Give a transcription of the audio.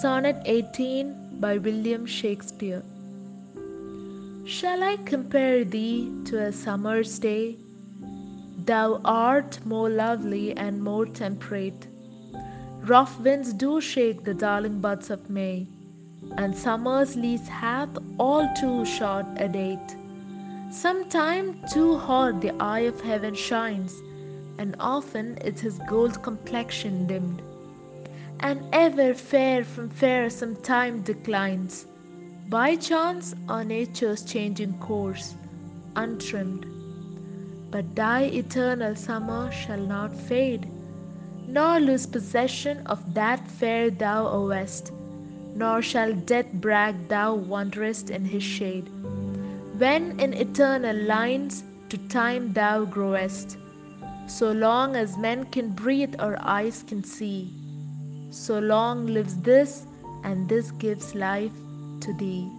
Sonnet 18 by William Shakespeare. Shall I compare thee to a summer's day? Thou art more lovely and more temperate. Rough winds do shake the darling buds of May, and summer's lease hath all too short a date. Sometime too hot the eye of heaven shines, and often is his gold complexion dimmed and ever fair from fair some time declines, by chance or nature's changing course, untrimmed. But thy eternal summer shall not fade, nor lose possession of that fair thou owest, nor shall death brag thou wanderest in his shade, when in eternal lines to time thou growest, so long as men can breathe or eyes can see so long lives this, and this gives life to thee.